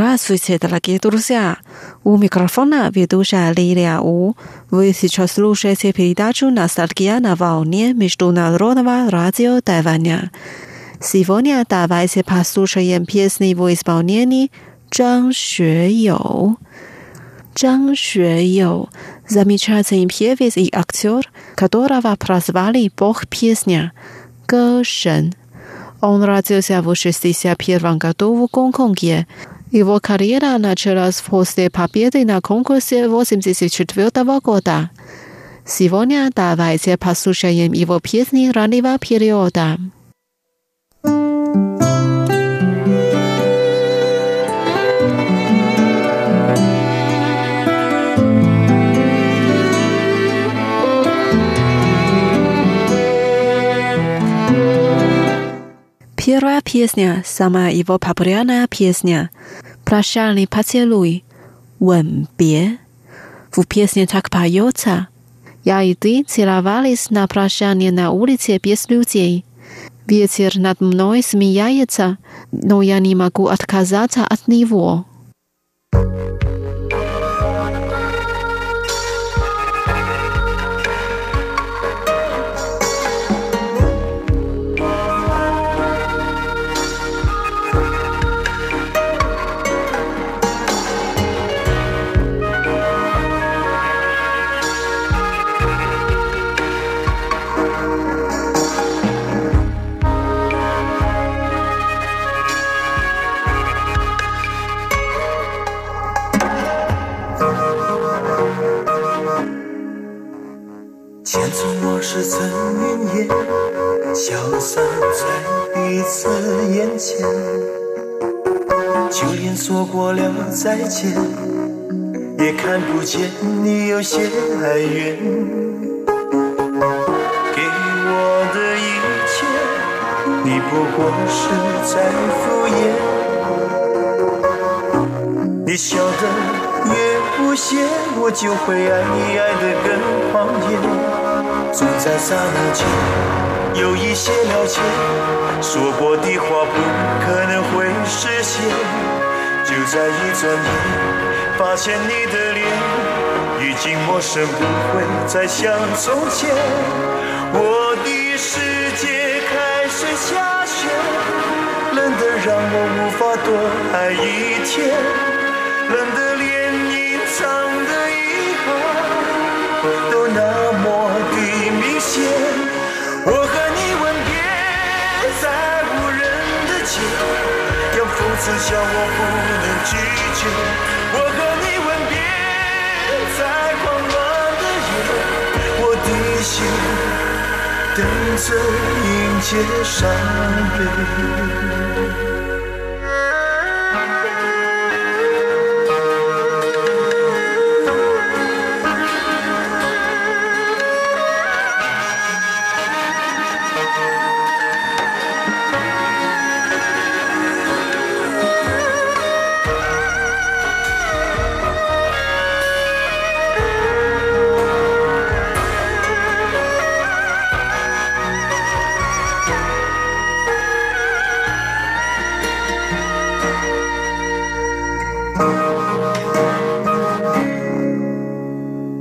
Здравствуйте, дорогие друзья! У микрофона ведущая Лилия У. Вы сейчас слушаете передачу «Ностальгия на волне» Международного радио Тайваня. Сегодня давайте послушаем песни в исполнении Зhang Xueyou. Зhang Xueyou – замечательный певец и актер, которого прозвали «Бог песня» – «Гэ Шен». Он родился в 61 году в Гонконге. Его карьера началась после победы на конкурсе 84 года. Сегодня давайте послушаем его песни раннего периода. Первая песня, самая его популярная песня «Прощальный поцелуй», «吻别». В песне так поется «Я и ты целовались на прощание на улице без людей. Ветер над мной смеяется, но я не могу отказаться от него». 是曾云烟，消散在彼此眼前。就连说过了再见，也看不见你有些哀怨。给我的一切，你不过是在敷衍。你笑得越无邪，我就会爱你爱得更狂野。总在刹那间有一些了解，说过的话不可能会实现。就在一转眼，发现你的脸已经陌生，不会再像从前。我的世界开始下雪，冷得让我无法多爱一天，冷得要讽刺笑我不能拒绝。我和你吻别在狂乱的夜，我的心等着迎接伤悲。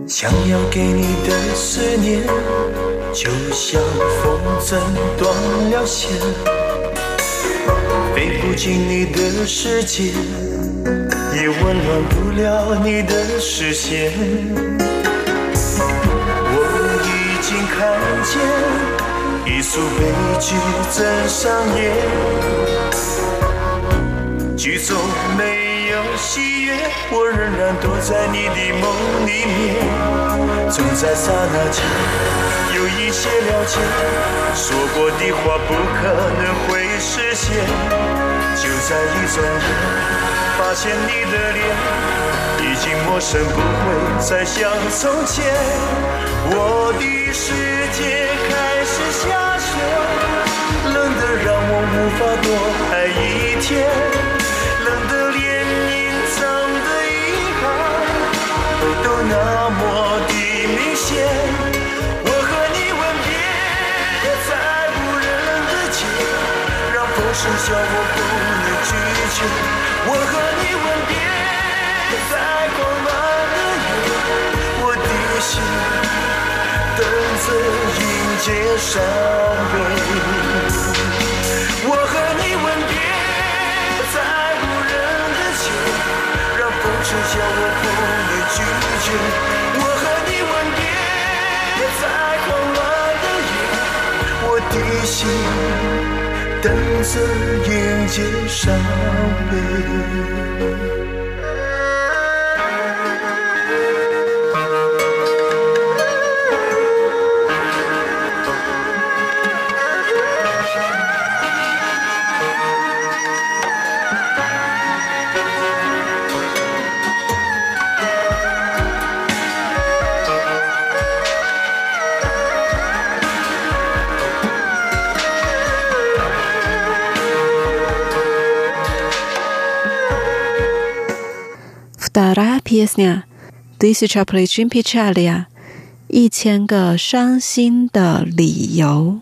想要给你的思念，就像风筝断了线，飞不进你的世界，也温暖不了你的视线。我已经看见一出悲剧正上演，剧终没有。喜悦，我仍然躲在你的梦里面，总在刹那间有一些了解，说过的话不可能会实现，就在一转眼，发现你的脸已经陌生，不会再像从前，我的世界开始下雪，冷得让我无法多爱一天。那么的明显，我和你吻别在无人的街，让风声笑我不能拒绝。我和你吻别在狂乱的夜，我的心等着迎接伤悲。我和你吻别在狂乱的夜，我的心。等着迎接伤悲。Песня «Тысяча причин печали» 一千个伤心的理由。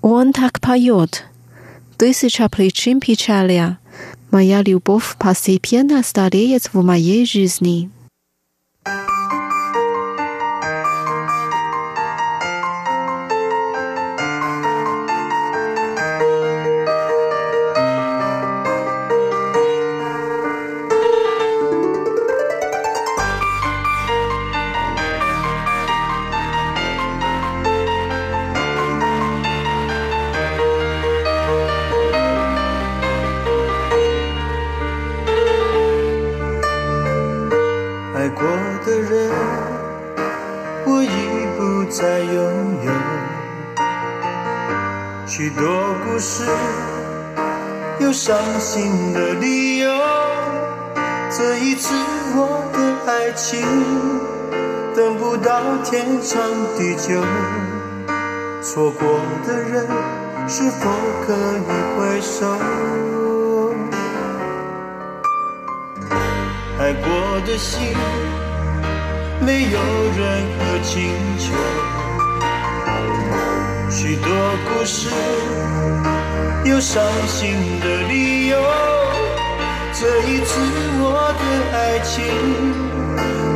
Он так поет «Тысяча причин печали» Моя любовь постепенно стареет в моей жизни. 天长地久，错过的人是否可以回首？爱过的心没有任何请求，许多故事。有伤心的理由，这一次我的爱情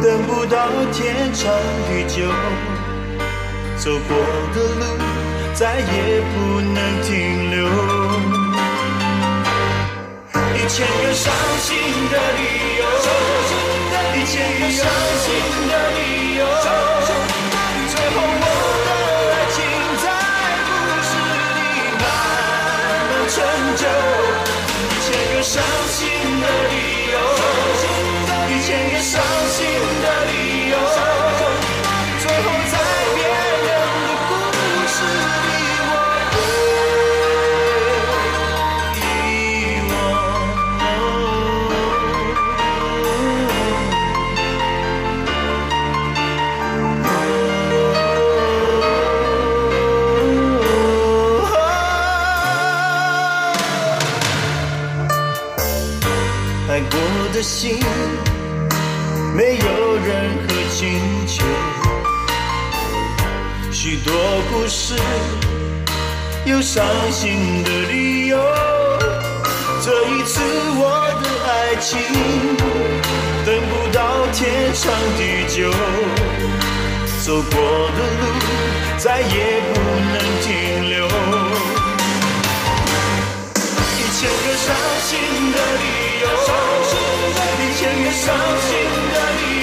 等不到天长地久，走过的路再也不能停留。一千个伤心的理由，一千个伤心的理由，任何请求，许多故事有伤心的理由。这一次我的爱情等不到天长地久，走过的路再也不能停留。一千个伤心的理由。一千个伤心的理由，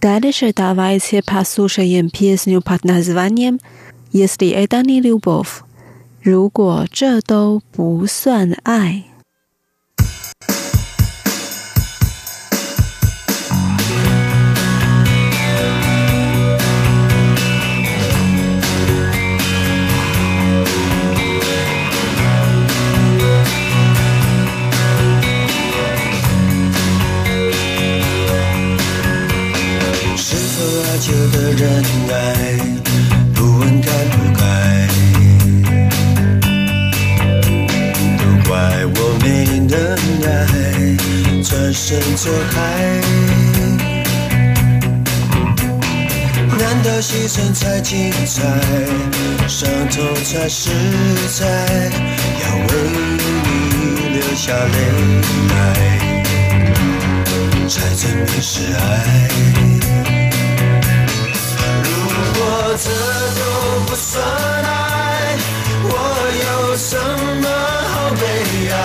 Дальше давайте послушаем песню под названием «Если это не любовь». 如果这都不算爱。 旧的人爱，不问该不该，都怪我没能耐，转身走开。难道牺牲才精彩，伤痛才实在？要为你流下泪来，才证明是爱。这都不算爱，我有什么好悲哀？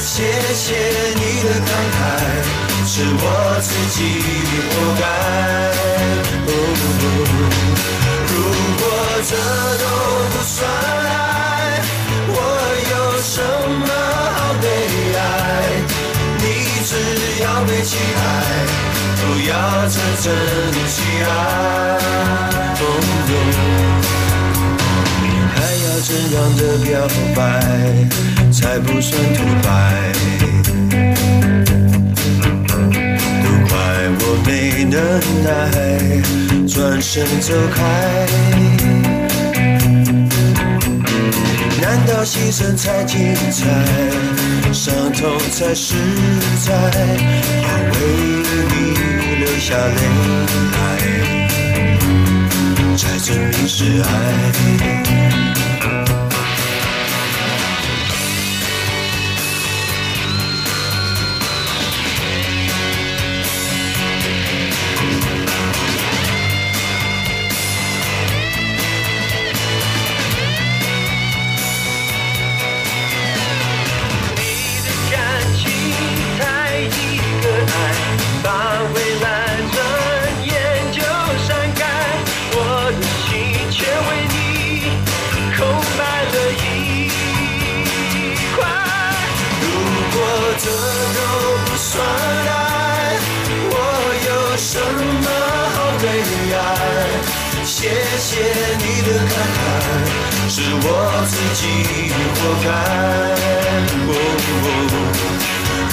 谢谢你的慷慨，是我自己活该。如果这都不算爱，我有什么好悲哀？你只要被期待。不要真正去爱，怎样的表白才不算独白？都怪我没能耐，转身走开。难道牺牲才精彩，伤痛才实在？要为你流下泪来，才证明是爱。是我自己活该，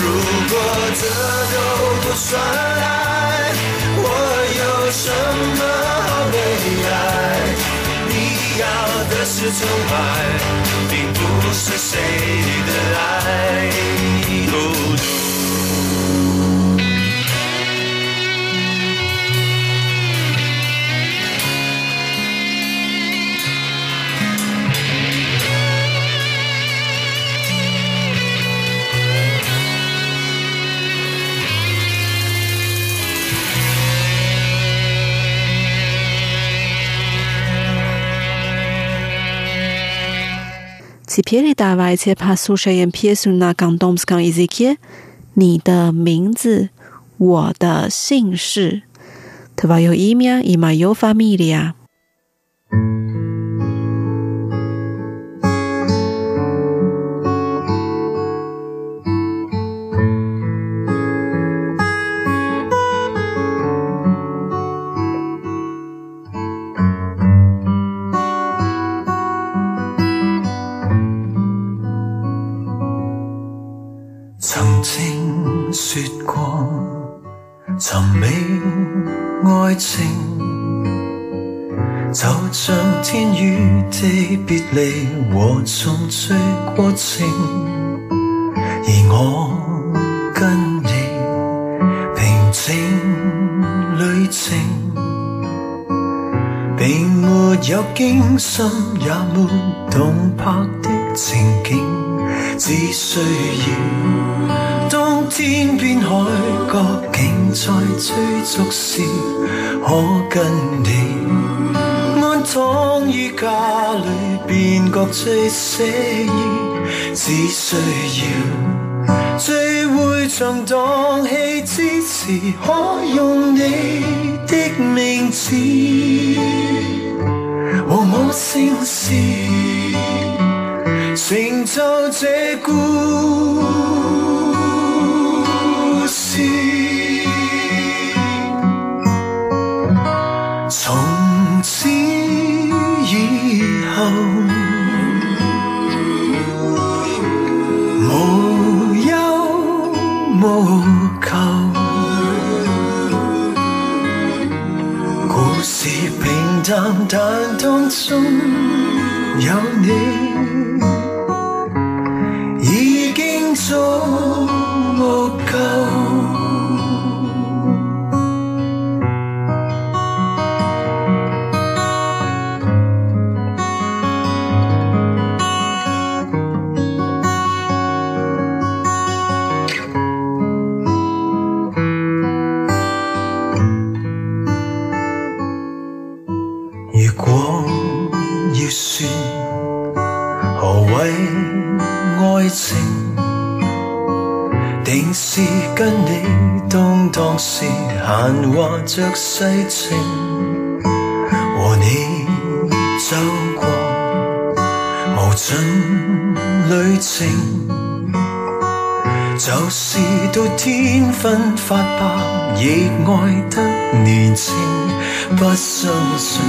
如果这都不算爱，我有什么好悲哀？你要的是崇拜，并不是谁的爱。孤独。Теперь давайте послушаем песню на кантонском языке «你的名字，我的姓氏» Твое имя и моя фамилия. 天与地别离和重聚过程，而我跟你平静旅程，并没有惊心也没动魄的情景，只需要当天边海角竟在追逐时，可跟你。躺于家里便觉最適意只需要聚會肠荡气之时可用你的名字和我姓氏成就这故事足够故事平淡但当中有你。何谓爱情？定是跟你当当是闲话着世情，和你走过无尽旅程，就是到天昏发白，亦爱得年轻。不相信，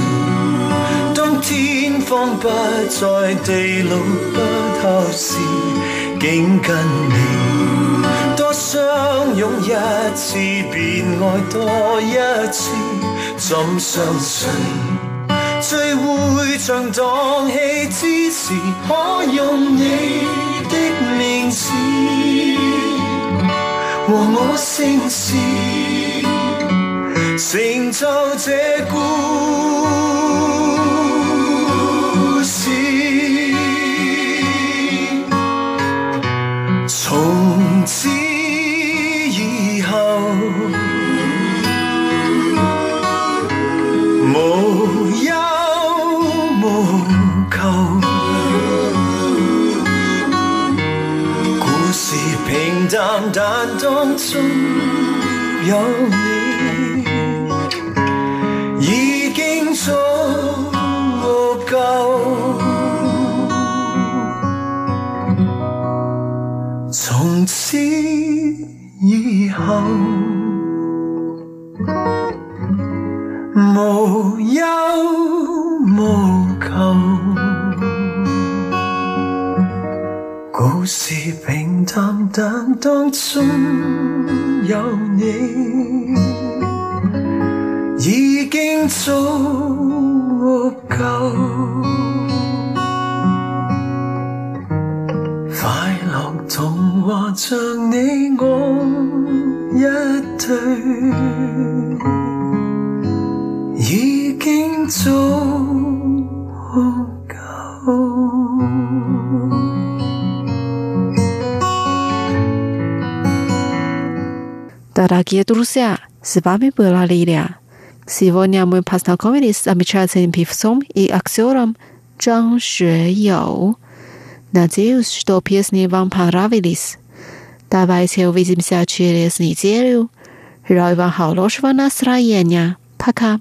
天荒不再，地老不透时，竟跟你多。相拥一次，便爱多一次，怎相信最会像荡气之时，可用你的名字和我姓氏，成就这故但当中有你，已经足够。从此以后，无忧无求。故事并淡，淡当中有你，已经足够。快乐童话像你我一对，已经足 Дорогие друзья, с вами была Лилия. Сегодня мы познакомились с замечательным певцом и актером Чжан Xueyou. Надеюсь, что песни вам понравились. Давайте увидимся через неделю. Желаю вам хорошего настроения. Пока.